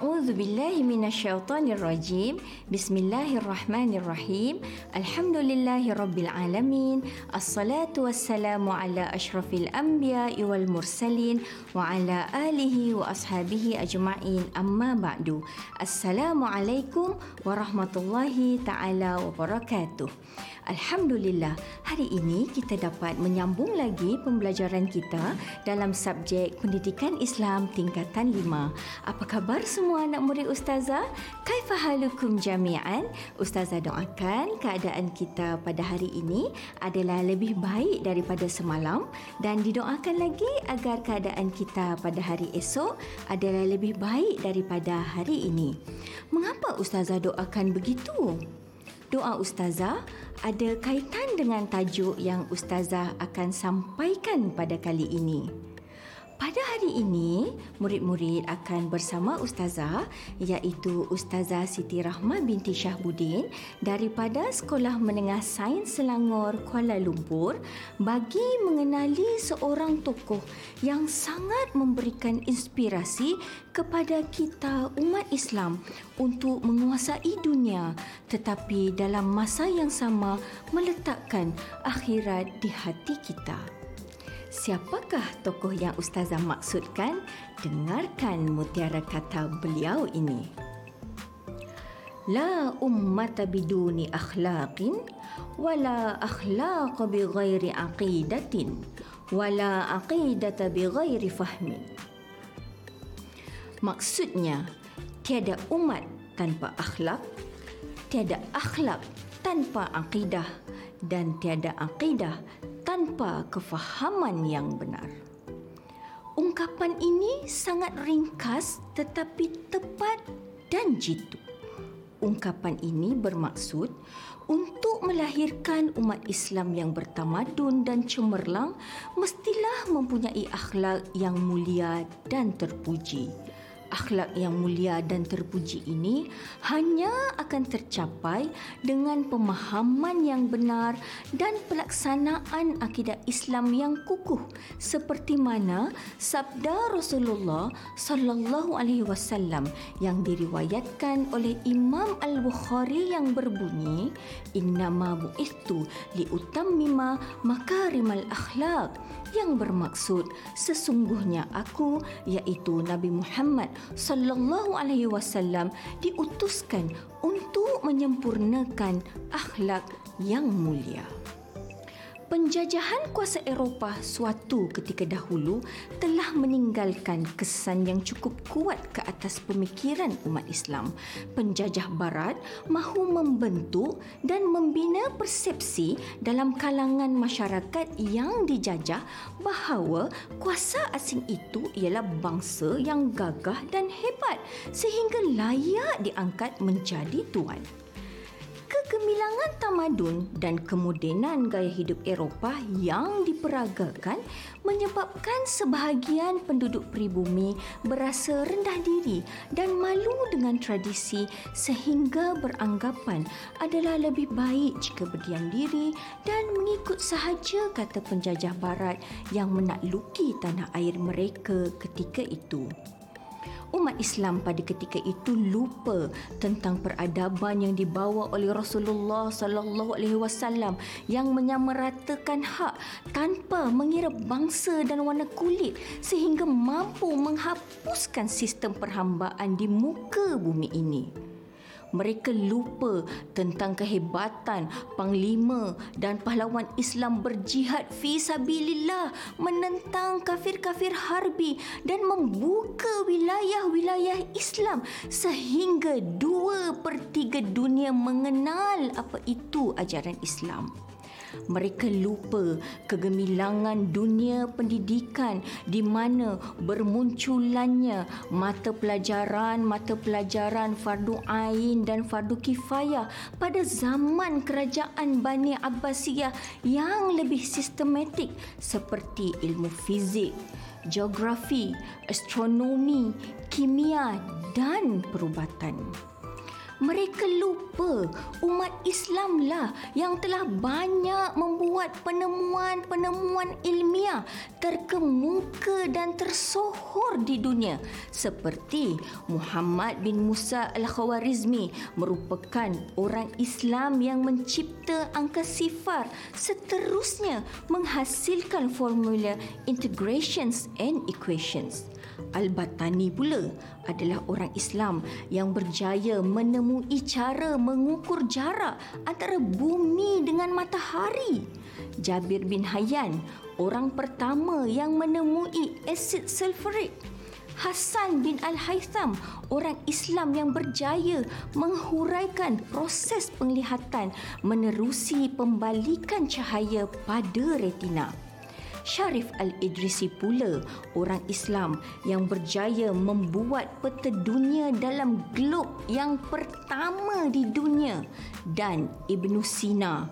A'udzubillahi minasyaitonirrajim. Bismillahirrahmanirrahim. Alhamdulillahirabbil alamin. Assalatu wassalamu ala asyrafil anbiya'i wal mursalin wa ala alihi wa ashabihi ajma'in. Amma ba'du. Assalamualaikum warahmatullahi taala wabarakatuh. Alhamdulillah, hari ini kita dapat menyambung lagi pembelajaran kita dalam subjek Pendidikan Islam Tingkatan 5. Apa khabar semua anak murid Ustazah? Kaifahalukum jami'an? Ustazah doakan keadaan kita pada hari ini adalah lebih baik daripada semalam dan didoakan lagi agar keadaan kita pada hari esok adalah lebih baik daripada hari ini. Mengapa Ustazah doakan begitu? Doa Ustazah ada kaitan dengan tajuk yang Ustazah akan sampaikan pada kali ini. Pada hari ini, murid-murid akan bersama Ustazah iaitu Ustazah Siti Rahma binti Syahbudin daripada Sekolah Menengah Sains Selangor Kuala Lumpur bagi mengenali seorang tokoh yang sangat memberikan inspirasi kepada kita umat Islam untuk menguasai dunia tetapi dalam masa yang sama meletakkan akhirat di hati kita. Siapakah tokoh yang ustazah maksudkan? Dengarkan mutiara kata beliau ini. La ummata biduni akhlaqin wala akhlaq bighairi aqidatin wala aqidata bighairi fahmin. Maksudnya, tiada umat tanpa akhlak, tiada akhlak tanpa akidah dan tiada akidah tanpa kefahaman yang benar. Ungkapan ini sangat ringkas tetapi tepat dan jitu. Ungkapan ini bermaksud untuk melahirkan umat Islam yang bertamadun dan cemerlang mestilah mempunyai akhlak yang mulia dan terpuji akhlak yang mulia dan terpuji ini hanya akan tercapai dengan pemahaman yang benar dan pelaksanaan akidah Islam yang kukuh seperti mana sabda Rasulullah sallallahu alaihi wasallam yang diriwayatkan oleh Imam Al-Bukhari yang berbunyi innama bu'istu liutammima makarimal akhlak yang bermaksud sesungguhnya aku iaitu Nabi Muhammad sallallahu alaihi wasallam diutuskan untuk menyempurnakan akhlak yang mulia. Penjajahan kuasa Eropah suatu ketika dahulu telah meninggalkan kesan yang cukup kuat ke atas pemikiran umat Islam. Penjajah barat mahu membentuk dan membina persepsi dalam kalangan masyarakat yang dijajah bahawa kuasa asing itu ialah bangsa yang gagah dan hebat sehingga layak diangkat menjadi tuan kegemilangan tamadun dan kemodenan gaya hidup Eropah yang diperagakan menyebabkan sebahagian penduduk pribumi berasa rendah diri dan malu dengan tradisi sehingga beranggapan adalah lebih baik jika berdiam diri dan mengikut sahaja kata penjajah barat yang menakluki tanah air mereka ketika itu umat Islam pada ketika itu lupa tentang peradaban yang dibawa oleh Rasulullah sallallahu alaihi wasallam yang menyamaratakan hak tanpa mengira bangsa dan warna kulit sehingga mampu menghapuskan sistem perhambaan di muka bumi ini mereka lupa tentang kehebatan panglima dan pahlawan Islam berjihad fi sabilillah menentang kafir-kafir harbi dan membuka wilayah-wilayah Islam sehingga dua per tiga dunia mengenal apa itu ajaran Islam mereka lupa kegemilangan dunia pendidikan di mana bermunculannya mata pelajaran mata pelajaran fardu ain dan fardu kifayah pada zaman kerajaan Bani Abbasiyah yang lebih sistematik seperti ilmu fizik geografi astronomi kimia dan perubatan Mereka lupa umat Islamlah yang telah banyak membuat penemuan-penemuan ilmiah terkemuka dan tersohor di dunia seperti Muhammad bin Musa Al-Khawarizmi merupakan orang Islam yang mencipta angka sifar seterusnya menghasilkan formula integrations and equations. Al-Batani pula adalah orang Islam yang berjaya menemui cara mengukur jarak antara bumi dengan matahari. Jabir bin Hayyan, orang pertama yang menemui asid sulfurik. Hassan bin Al-Haytham, orang Islam yang berjaya menghuraikan proses penglihatan menerusi pembalikan cahaya pada retina. Sharif Al-Idrisi pula orang Islam yang berjaya membuat peta dunia dalam glob yang pertama di dunia dan Ibn Sina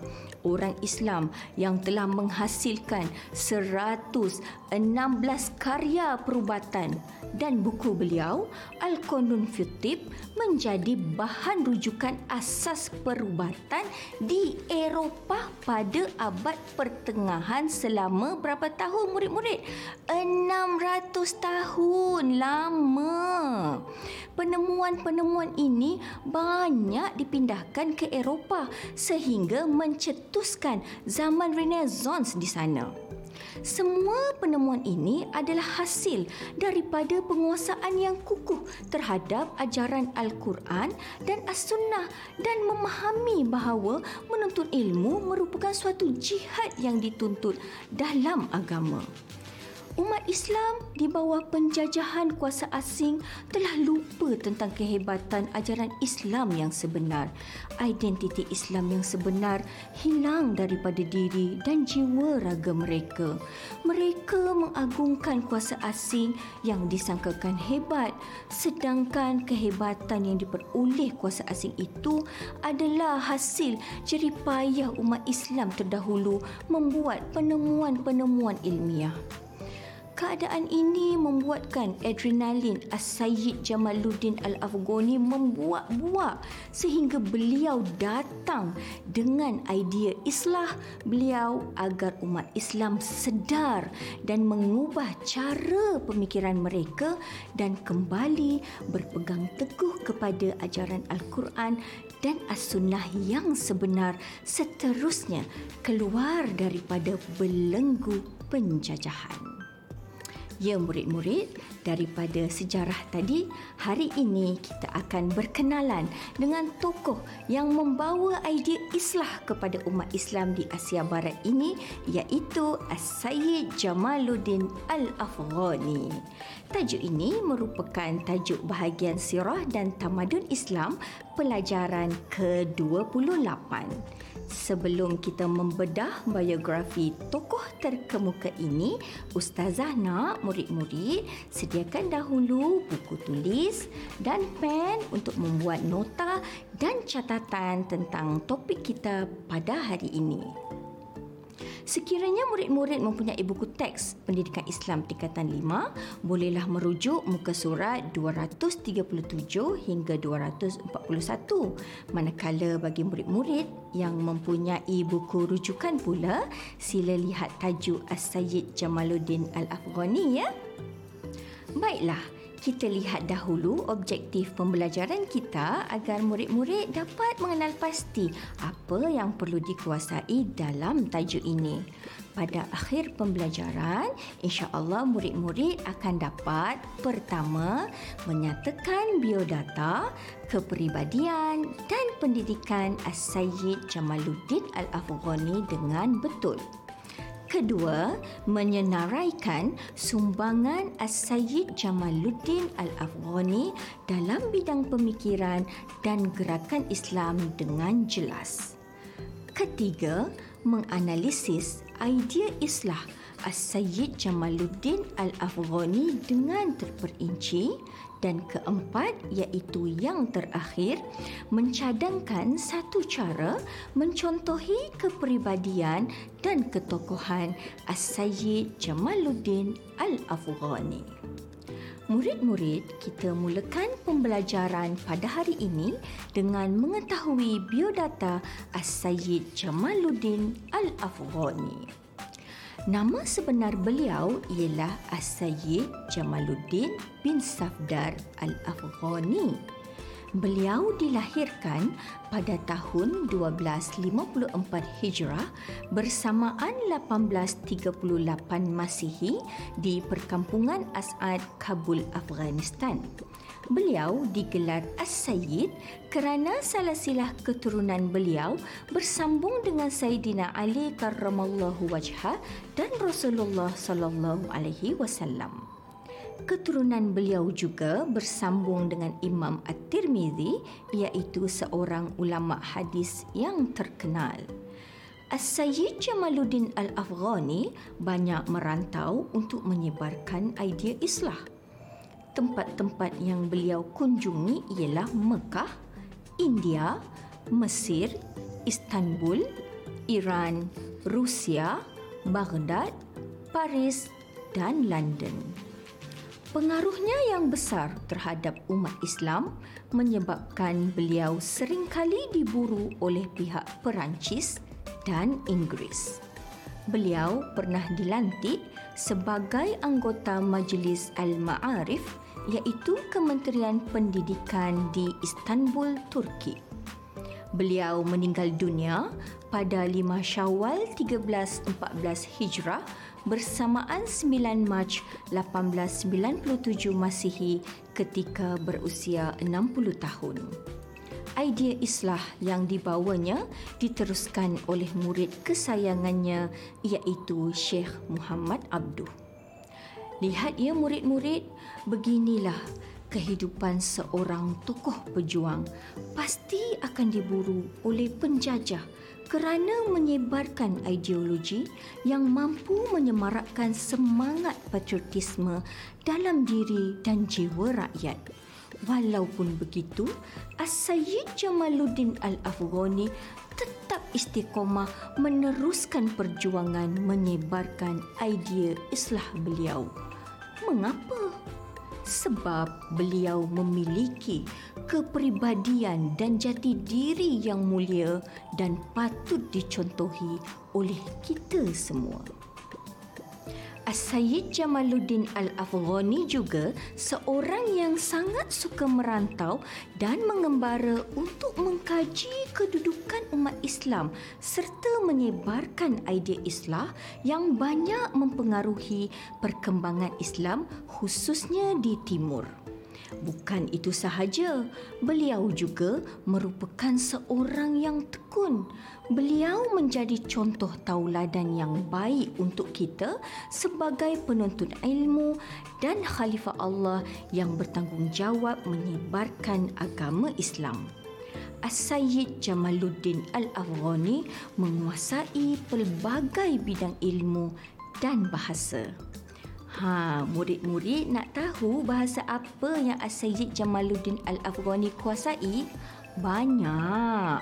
orang Islam yang telah menghasilkan 116 karya perubatan. Dan buku beliau Al-Qanun Fittib menjadi bahan rujukan asas perubatan di Eropah pada abad pertengahan selama berapa tahun murid-murid? 600 tahun lama. Penemuan-penemuan ini banyak dipindahkan ke Eropah sehingga mencetuskan zaman Renaissance di sana. Semua penemuan ini adalah hasil daripada penguasaan yang kukuh terhadap ajaran Al-Quran dan As-Sunnah dan memahami bahawa menuntut ilmu merupakan suatu jihad yang dituntut dalam agama umat Islam di bawah penjajahan kuasa asing telah lupa tentang kehebatan ajaran Islam yang sebenar. Identiti Islam yang sebenar hilang daripada diri dan jiwa raga mereka. Mereka mengagungkan kuasa asing yang disangkakan hebat sedangkan kehebatan yang diperoleh kuasa asing itu adalah hasil jeripayah umat Islam terdahulu membuat penemuan-penemuan ilmiah. Keadaan ini membuatkan adrenalin As-Sayyid Jamaluddin Al-Afghani membuak-buak sehingga beliau datang dengan idea islah beliau agar umat Islam sedar dan mengubah cara pemikiran mereka dan kembali berpegang teguh kepada ajaran Al-Quran dan As-Sunnah yang sebenar seterusnya keluar daripada belenggu penjajahan. Ya murid-murid, daripada sejarah tadi, hari ini kita akan berkenalan dengan tokoh yang membawa idea islah kepada umat Islam di Asia Barat ini iaitu As-Sayyid Jamaluddin Al-Afghani. Tajuk ini merupakan tajuk bahagian sirah dan tamadun Islam pelajaran ke-28 sebelum kita membedah biografi tokoh terkemuka ini, Ustazah nak murid-murid sediakan dahulu buku tulis dan pen untuk membuat nota dan catatan tentang topik kita pada hari ini. Sekiranya murid-murid mempunyai buku teks Pendidikan Islam tingkatan 5, bolehlah merujuk muka surat 237 hingga 241. Manakala bagi murid-murid yang mempunyai buku rujukan pula, sila lihat tajuk As-Sayyid Jamaluddin Al-Afghani ya. Baiklah, kita lihat dahulu objektif pembelajaran kita agar murid-murid dapat mengenal pasti apa yang perlu dikuasai dalam tajuk ini. Pada akhir pembelajaran, insya-Allah murid-murid akan dapat pertama menyatakan biodata, kepribadian dan pendidikan As-Sayyid Jamaluddin Al-Afghani dengan betul. Kedua, menyenaraikan sumbangan As-Sayyid Jamaluddin Al-Afghani dalam bidang pemikiran dan gerakan Islam dengan jelas. Ketiga, menganalisis idea islah As-Sayyid Jamaluddin Al-Afghani dengan terperinci dan keempat iaitu yang terakhir mencadangkan satu cara mencontohi kepribadian dan ketokohan As-Sayyid Jamaluddin Al-Afghani. Murid-murid, kita mulakan pembelajaran pada hari ini dengan mengetahui biodata As-Sayyid Jamaluddin Al-Afghani. Nama sebenar beliau ialah As-Sayyid Jamaluddin bin Safdar Al-Afghani. Beliau dilahirkan pada tahun 1254 Hijrah bersamaan 1838 Masihi di perkampungan As'ad, Kabul, Afghanistan. Beliau digelar As-Sayyid kerana salah silah keturunan beliau bersambung dengan Sayyidina Ali karramallahu wajhah dan Rasulullah sallallahu alaihi wasallam keturunan beliau juga bersambung dengan Imam At-Tirmizi iaitu seorang ulama hadis yang terkenal. As-Sayyid Jamaluddin Al-Afghani banyak merantau untuk menyebarkan idea Islah. Tempat-tempat yang beliau kunjungi ialah Mekah, India, Mesir, Istanbul, Iran, Rusia, Baghdad, Paris dan London. Pengaruhnya yang besar terhadap umat Islam menyebabkan beliau seringkali diburu oleh pihak Perancis dan Inggeris. Beliau pernah dilantik sebagai anggota Majlis Al-Ma'arif iaitu Kementerian Pendidikan di Istanbul, Turki. Beliau meninggal dunia pada 5 Syawal 1314 Hijrah bersamaan 9 Mac 1897 Masihi ketika berusia 60 tahun. Idea islah yang dibawanya diteruskan oleh murid kesayangannya iaitu Syekh Muhammad Abduh. Lihat ya murid-murid, beginilah kehidupan seorang tokoh pejuang pasti akan diburu oleh penjajah kerana menyebarkan ideologi yang mampu menyemarakkan semangat patriotisme dalam diri dan jiwa rakyat. Walaupun begitu, As-Sayyid Jamaluddin Al-Afghani tetap istiqomah meneruskan perjuangan menyebarkan idea islah beliau. Mengapa? Sebab beliau memiliki kepribadian dan jati diri yang mulia dan patut dicontohi oleh kita semua. As-Sayyid Jamaluddin Al-Afghani juga seorang yang sangat suka merantau dan mengembara untuk mengkaji kedudukan umat Islam serta menyebarkan idea Islam yang banyak mempengaruhi perkembangan Islam khususnya di timur. Bukan itu sahaja, beliau juga merupakan seorang yang tekun. Beliau menjadi contoh tauladan yang baik untuk kita sebagai penuntut ilmu dan khalifah Allah yang bertanggungjawab menyebarkan agama Islam. As-Sayyid Jamaluddin Al-Afghani menguasai pelbagai bidang ilmu dan bahasa. Ha, murid-murid nak tahu bahasa apa yang As-Sayyid Jamaluddin Al-Afghani kuasai? Banyak.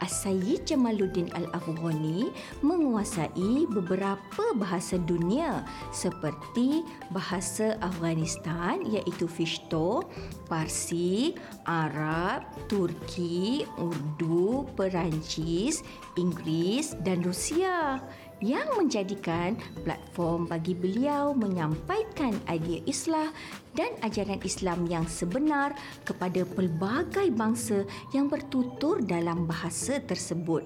As-Sayyid Jamaluddin Al-Afghani menguasai beberapa bahasa dunia seperti bahasa Afghanistan iaitu Pashto, Parsi, Arab, Turki, Urdu, Perancis, Inggeris dan Rusia yang menjadikan platform bagi beliau menyampaikan idea Islam dan ajaran Islam yang sebenar kepada pelbagai bangsa yang bertutur dalam bahasa tersebut.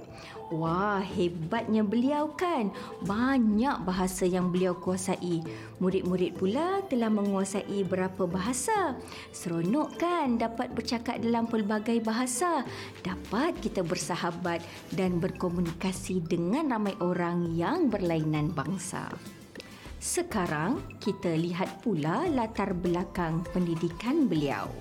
Wah, hebatnya beliau kan. Banyak bahasa yang beliau kuasai. Murid-murid pula telah menguasai berapa bahasa. Seronok kan dapat bercakap dalam pelbagai bahasa. Dapat kita bersahabat dan berkomunikasi dengan ramai orang yang berlainan bangsa. Sekarang kita lihat pula latar belakang pendidikan beliau.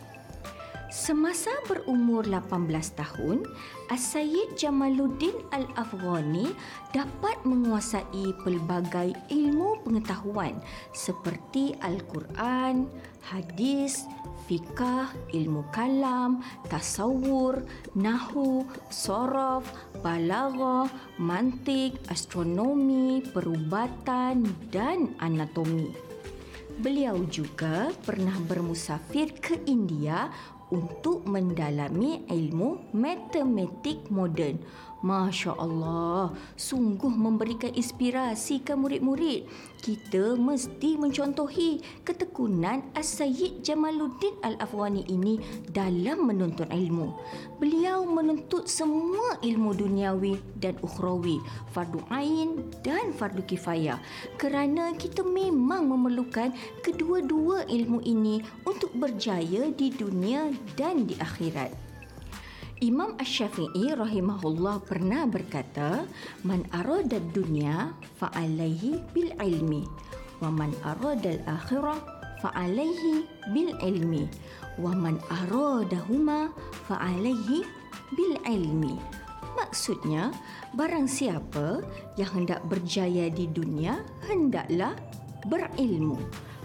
Semasa berumur 18 tahun, As-Sayyid Jamaluddin Al-Afghani dapat menguasai pelbagai ilmu pengetahuan seperti Al-Quran, hadis, fikah, ilmu kalam, tasawur, nahu, sorof, balaghah, mantik, astronomi, perubatan dan anatomi. beliau juga pernah bermusafir ke India untuk mendalami ilmu matematik moden. Masya Allah, sungguh memberikan inspirasi ke murid-murid. Kita mesti mencontohi ketekunan As-Sayyid Jamaluddin Al-Afghani ini dalam menuntut ilmu. Beliau menuntut semua ilmu duniawi dan ukhrawi, fardu ain dan fardu kifayah. Kerana kita memang memerlukan kedua-dua ilmu ini untuk berjaya di dunia dan di akhirat. Imam Ash-Syafi'i rahimahullah pernah berkata, "Man arada dunya fa alaihi bil ilmi, wa man arada al-akhirah fa alaihi bil ilmi, wa man aradahuma fa alaihi bil ilmi." Maksudnya, barang siapa yang hendak berjaya di dunia, hendaklah berilmu.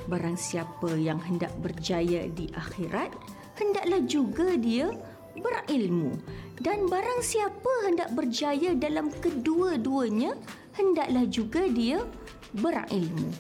Barang siapa yang hendak berjaya di akhirat, hendaklah juga dia berilmu dan barang siapa hendak berjaya dalam kedua-duanya hendaklah juga dia berilmu.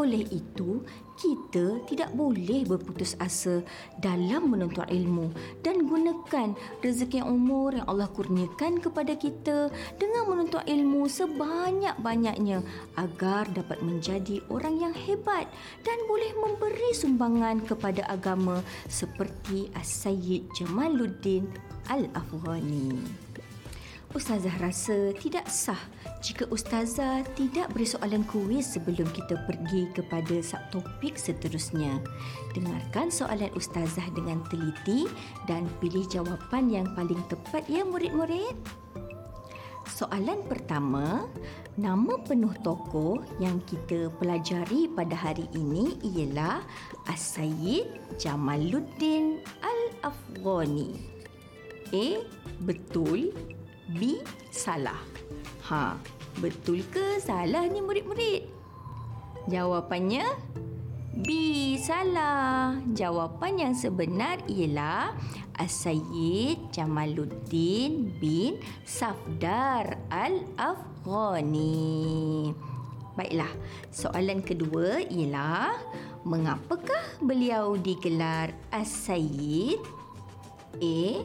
Oleh itu, kita tidak boleh berputus asa dalam menuntut ilmu dan gunakan rezeki umur yang Allah kurniakan kepada kita dengan menuntut ilmu sebanyak-banyaknya agar dapat menjadi orang yang hebat dan boleh memberi sumbangan kepada agama seperti As-Sayyid Jamaluddin Al-Afghani. Ustazah rasa tidak sah jika Ustazah tidak beri soalan kuis sebelum kita pergi kepada subtopik seterusnya. Dengarkan soalan Ustazah dengan teliti dan pilih jawapan yang paling tepat ya murid-murid. Soalan pertama, nama penuh tokoh yang kita pelajari pada hari ini ialah As-Sayyid Jamaluddin Al-Afghani. A. Betul B salah. Ha, betul ke salah ni murid-murid? Jawapannya B salah. Jawapan yang sebenar ialah As-Sayyid Jamaluddin bin Safdar Al-Afghani. Baiklah, soalan kedua ialah mengapakah beliau digelar As-Sayyid? A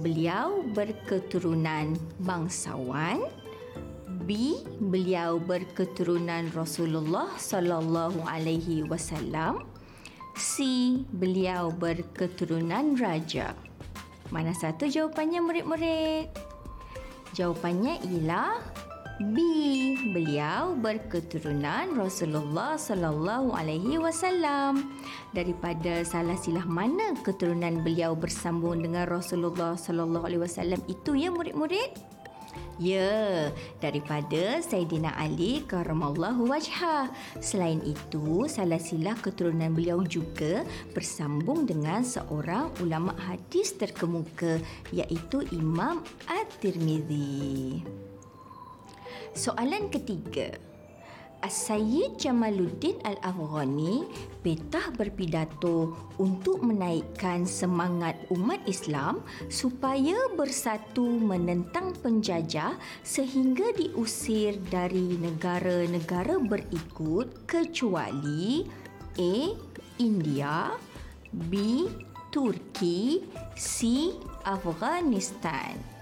beliau berketurunan bangsawan. B beliau berketurunan Rasulullah sallallahu alaihi wasallam. C beliau berketurunan raja. Mana satu jawapannya murid-murid? Jawapannya ialah B beliau berketurunan Rasulullah sallallahu alaihi wasallam daripada salah silah mana keturunan beliau bersambung dengan Rasulullah sallallahu alaihi wasallam itu ya murid-murid Ya, daripada Sayyidina Ali karamallahu wajha. Selain itu, salah silah keturunan beliau juga bersambung dengan seorang ulama hadis terkemuka iaitu Imam At-Tirmizi. Soalan ketiga. As-Sayyid Jamaluddin Al-Afghani petah berpidato untuk menaikkan semangat umat Islam supaya bersatu menentang penjajah sehingga diusir dari negara-negara berikut kecuali A. India B. Turki C. Afghanistan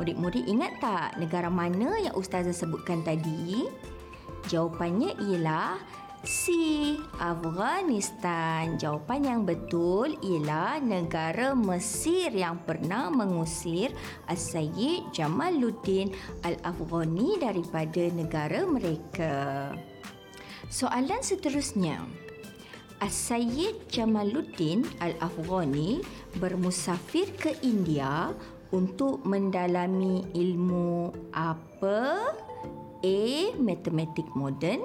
Murid-murid ingat tak negara mana yang ustazah sebutkan tadi? Jawapannya ialah C. Afghanistan. Jawapan yang betul ialah negara Mesir yang pernah mengusir As-Sayyid Jamaluddin Al-Afghani daripada negara mereka. Soalan seterusnya. As-Sayyid Jamaluddin Al-Afghani bermusafir ke India untuk mendalami ilmu apa? A. Matematik moden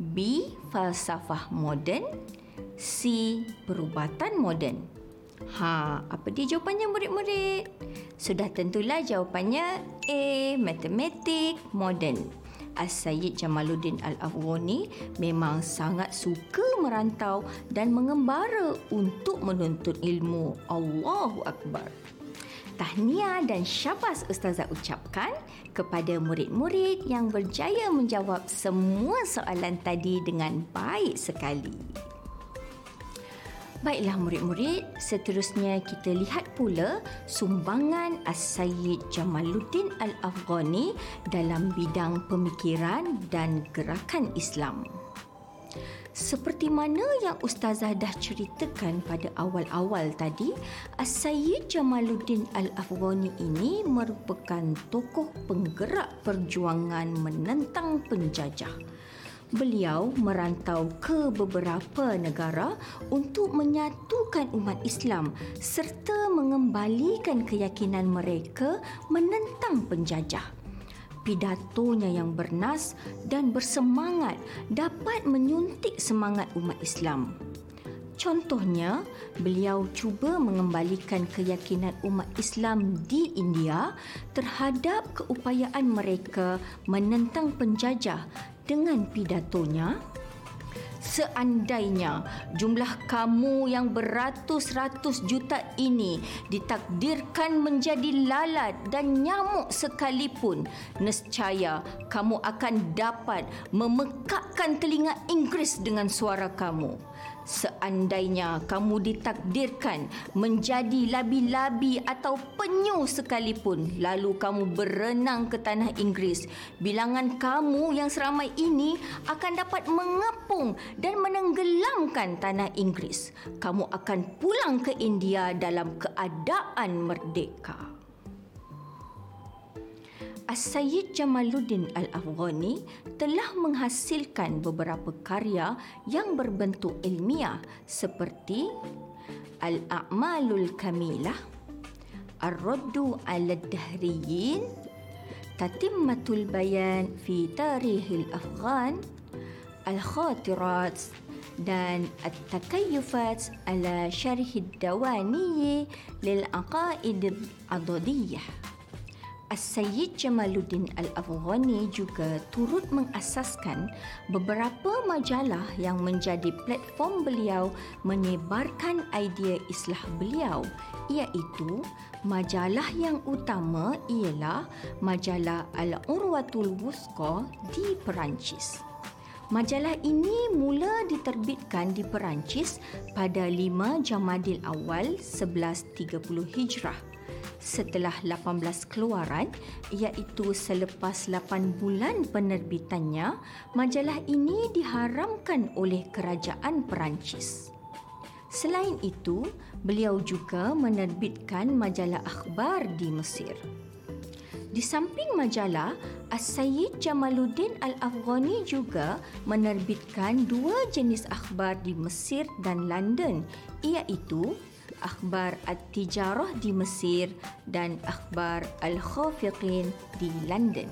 B. Falsafah moden C. Perubatan moden Ha, apa dia jawapannya murid-murid? Sudah tentulah jawapannya A. Matematik moden As-Sayyid Jamaluddin Al-Afghani memang sangat suka merantau dan mengembara untuk menuntut ilmu. Allahu Akbar tahniah dan syabas ustazah ucapkan kepada murid-murid yang berjaya menjawab semua soalan tadi dengan baik sekali. Baiklah murid-murid, seterusnya kita lihat pula sumbangan As-Sayyid Jamaluddin Al-Afghani dalam bidang pemikiran dan gerakan Islam. Seperti mana yang Ustazah dah ceritakan pada awal-awal tadi, As-Sayyid Jamaluddin Al-Afghani ini merupakan tokoh penggerak perjuangan menentang penjajah beliau merantau ke beberapa negara untuk menyatukan umat Islam serta mengembalikan keyakinan mereka menentang penjajah. Pidatonya yang bernas dan bersemangat dapat menyuntik semangat umat Islam. Contohnya, beliau cuba mengembalikan keyakinan umat Islam di India terhadap keupayaan mereka menentang penjajah dengan pidatonya Seandainya jumlah kamu yang beratus-ratus juta ini ditakdirkan menjadi lalat dan nyamuk sekalipun, nescaya kamu akan dapat memekakkan telinga Inggeris dengan suara kamu. Seandainya kamu ditakdirkan menjadi labi-labi atau penyu sekalipun lalu kamu berenang ke tanah Inggeris, bilangan kamu yang seramai ini akan dapat mengepung dan menenggelamkan tanah Inggeris. Kamu akan pulang ke India dalam keadaan merdeka. As-Sayyid Jamaluddin Al-Afghani telah menghasilkan beberapa karya yang berbentuk ilmiah seperti Al-A'malul Kamilah, Ar-Raddu 'ala Dahriyin, Tatimmatul Bayan fi Tarikhil Afghan, Al-Khatirat dan At-Takayyufat ala Syarh Dawani lil Aqaid Adadiyah. As-Sayyid Jamaluddin Al-Afghani juga turut mengasaskan beberapa majalah yang menjadi platform beliau menyebarkan idea islah beliau iaitu majalah yang utama ialah majalah Al-Urwatul Wusqa di Perancis. Majalah ini mula diterbitkan di Perancis pada 5 Jamadil Awal 1130 Hijrah setelah 18 keluaran iaitu selepas 8 bulan penerbitannya majalah ini diharamkan oleh kerajaan Perancis. Selain itu, beliau juga menerbitkan majalah akhbar di Mesir. Di samping majalah, As-Sayyid Jamaluddin Al-Afghani juga menerbitkan dua jenis akhbar di Mesir dan London iaitu akhbar At-Tijarah di Mesir dan akhbar Al-Khafiqin di London.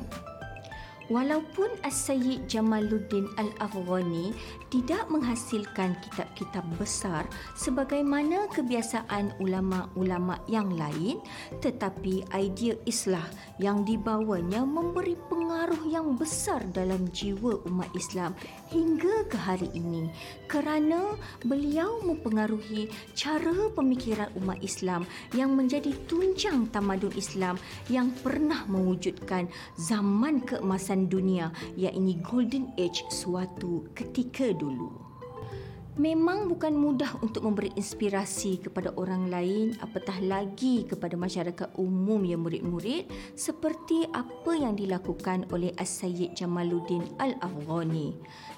Walaupun As-Sayyid Jamaluddin Al-Afghani tidak menghasilkan kitab-kitab besar sebagaimana kebiasaan ulama-ulama yang lain tetapi idea islah yang dibawanya memberi pengaruh yang besar dalam jiwa umat Islam hingga ke hari ini. Kerana beliau mempengaruhi cara pemikiran umat Islam yang menjadi tunjang tamadun Islam yang pernah mewujudkan zaman keemasan keemasan dunia iaitu golden age suatu ketika dulu. Memang bukan mudah untuk memberi inspirasi kepada orang lain apatah lagi kepada masyarakat umum yang murid-murid seperti apa yang dilakukan oleh As-Sayyid Jamaluddin Al-Afghani.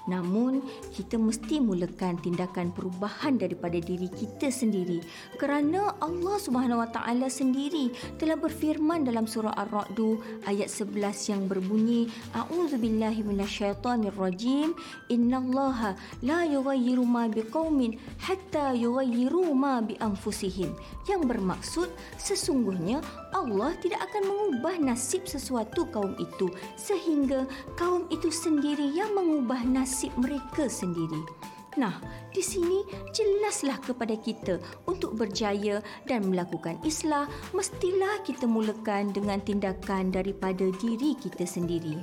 Namun, kita mesti mulakan tindakan perubahan daripada diri kita sendiri. Kerana Allah Subhanahu Wa Taala sendiri telah berfirman dalam surah Ar-Ra'd ayat 11 yang berbunyi A'udzubillahi minasyaitonirrajim. Innallaha la yughayyiru ma biqaumin hatta yughayyiru ma bi anfusihim. Yang bermaksud sesungguhnya Allah tidak akan mengubah nasib sesuatu kaum itu sehingga kaum itu sendiri yang mengubah nasib mereka sendiri. Nah, di sini jelaslah kepada kita untuk berjaya dan melakukan islah mestilah kita mulakan dengan tindakan daripada diri kita sendiri.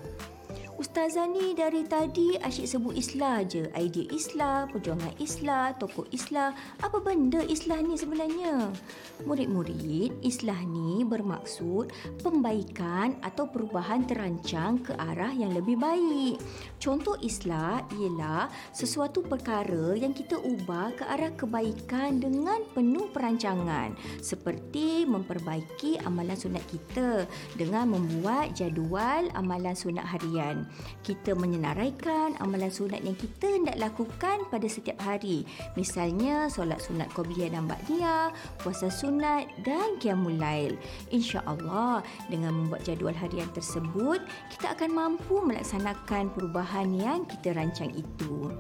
Ustazah ni dari tadi asyik sebut Islah je. Idea Islah, perjuangan Islah, tokoh Islah. Apa benda Islah ni sebenarnya? Murid-murid, Islah ni bermaksud pembaikan atau perubahan terancang ke arah yang lebih baik. Contoh Islah ialah sesuatu perkara yang kita ubah ke arah kebaikan dengan penuh perancangan seperti memperbaiki amalan sunat kita dengan membuat jadual amalan sunat harian. Kita menyenaraikan amalan sunat yang kita hendak lakukan pada setiap hari. Misalnya solat sunat qabliyah dan ba'diyah, puasa sunat dan qiyamul lail. Insya-Allah dengan membuat jadual harian tersebut, kita akan mampu melaksanakan perubahan yang kita rancang itu.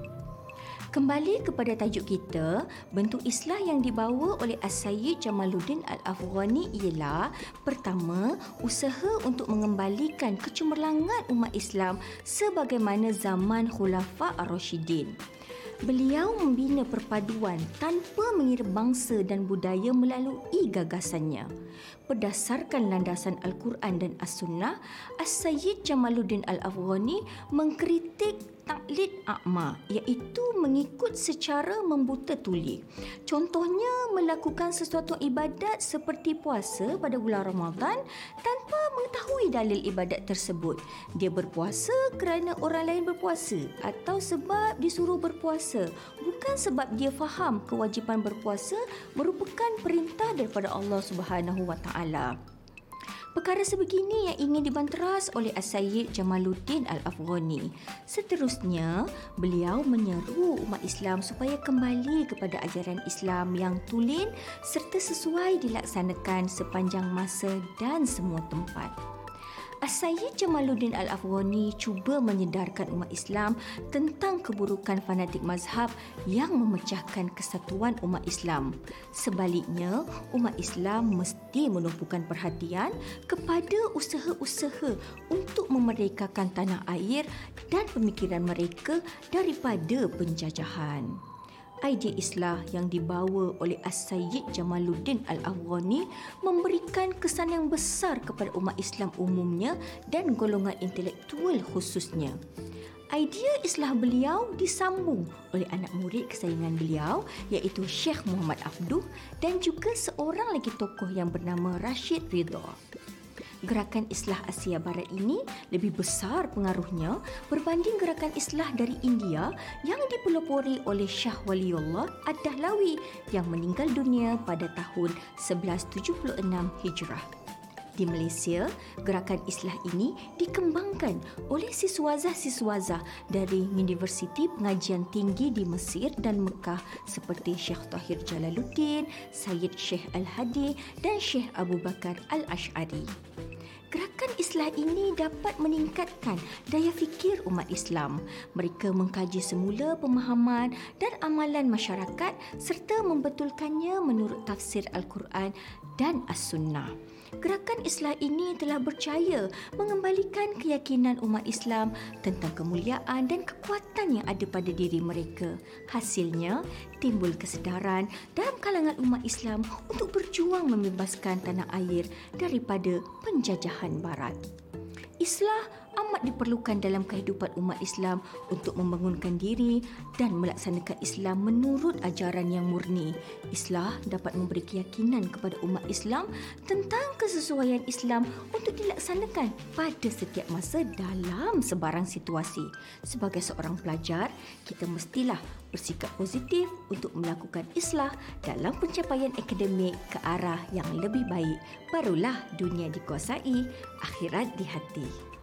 Kembali kepada tajuk kita, bentuk islah yang dibawa oleh As-Sayyid Jamaluddin Al-Afghani ialah pertama, usaha untuk mengembalikan kecemerlangan umat Islam sebagaimana zaman Khulafa Ar-Rashidin. Beliau membina perpaduan tanpa mengira bangsa dan budaya melalui gagasannya. Berdasarkan landasan Al-Quran dan As-Sunnah, As-Sayyid Jamaluddin Al-Afghani mengkritik taklid akma iaitu mengikut secara membuta tuli. Contohnya melakukan sesuatu ibadat seperti puasa pada bulan Ramadan tanpa mengetahui dalil ibadat tersebut. Dia berpuasa kerana orang lain berpuasa atau sebab disuruh berpuasa bukan sebab dia faham kewajipan berpuasa merupakan perintah daripada Allah Subhanahu Wa Taala. Perkara sebegini yang ingin dibanteras oleh As-Sayyid Jamaluddin Al-Afghani. Seterusnya, beliau menyeru umat Islam supaya kembali kepada ajaran Islam yang tulen serta sesuai dilaksanakan sepanjang masa dan semua tempat. As-Sayyid Jamaluddin Al-Afghani cuba menyedarkan umat Islam tentang keburukan fanatik mazhab yang memecahkan kesatuan umat Islam. Sebaliknya, umat Islam mesti menumpukan perhatian kepada usaha-usaha untuk memerdekakan tanah air dan pemikiran mereka daripada penjajahan idea Islah yang dibawa oleh As-Sayyid Jamaluddin Al-Afghani memberikan kesan yang besar kepada umat Islam umumnya dan golongan intelektual khususnya. Idea Islah beliau disambung oleh anak murid kesayangan beliau iaitu Syekh Muhammad Abduh dan juga seorang lagi tokoh yang bernama Rashid Ridha gerakan Islah Asia Barat ini lebih besar pengaruhnya berbanding gerakan Islah dari India yang dipelopori oleh Shah Waliullah Ad-Dahlawi yang meninggal dunia pada tahun 1176 Hijrah. Di Malaysia, gerakan Islah ini dikembangkan oleh siswazah-siswazah dari Universiti Pengajian Tinggi di Mesir dan Mekah seperti Syekh Tahir Jalaluddin, Sayyid Syekh Al-Hadi dan Syekh Abu Bakar Al-Ash'ari gerakan Islah ini dapat meningkatkan daya fikir umat Islam. Mereka mengkaji semula pemahaman dan amalan masyarakat serta membetulkannya menurut tafsir Al-Quran dan As-Sunnah. Gerakan Islam ini telah berjaya mengembalikan keyakinan umat Islam tentang kemuliaan dan kekuatan yang ada pada diri mereka. Hasilnya, timbul kesedaran dalam kalangan umat Islam untuk berjuang membebaskan tanah air daripada penjajahan barat. Islah amat diperlukan dalam kehidupan umat Islam untuk membangunkan diri dan melaksanakan Islam menurut ajaran yang murni. Islah dapat memberi keyakinan kepada umat Islam tentang kesesuaian Islam untuk dilaksanakan pada setiap masa dalam sebarang situasi. Sebagai seorang pelajar, kita mestilah bersikap positif untuk melakukan islah dalam pencapaian akademik ke arah yang lebih baik. Barulah dunia dikuasai, akhirat di hati.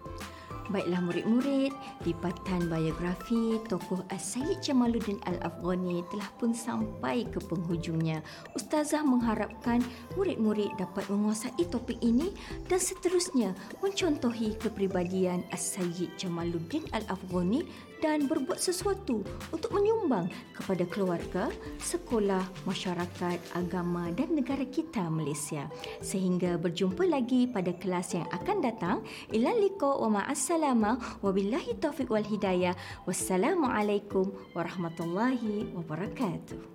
Baiklah murid-murid, lipatan biografi tokoh As-Sayyid Jamaluddin Al-Afghani telah pun sampai ke penghujungnya. Ustazah mengharapkan murid-murid dapat menguasai topik ini dan seterusnya mencontohi kepribadian As-Sayyid Jamaluddin Al-Afghani dan berbuat sesuatu untuk menyumbang kepada keluarga, sekolah, masyarakat, agama dan negara kita Malaysia. Sehingga berjumpa lagi pada kelas yang akan datang. Ila liqa wa ma'assalama wa billahi taufiq wal hidayah. Wassalamualaikum warahmatullahi wabarakatuh.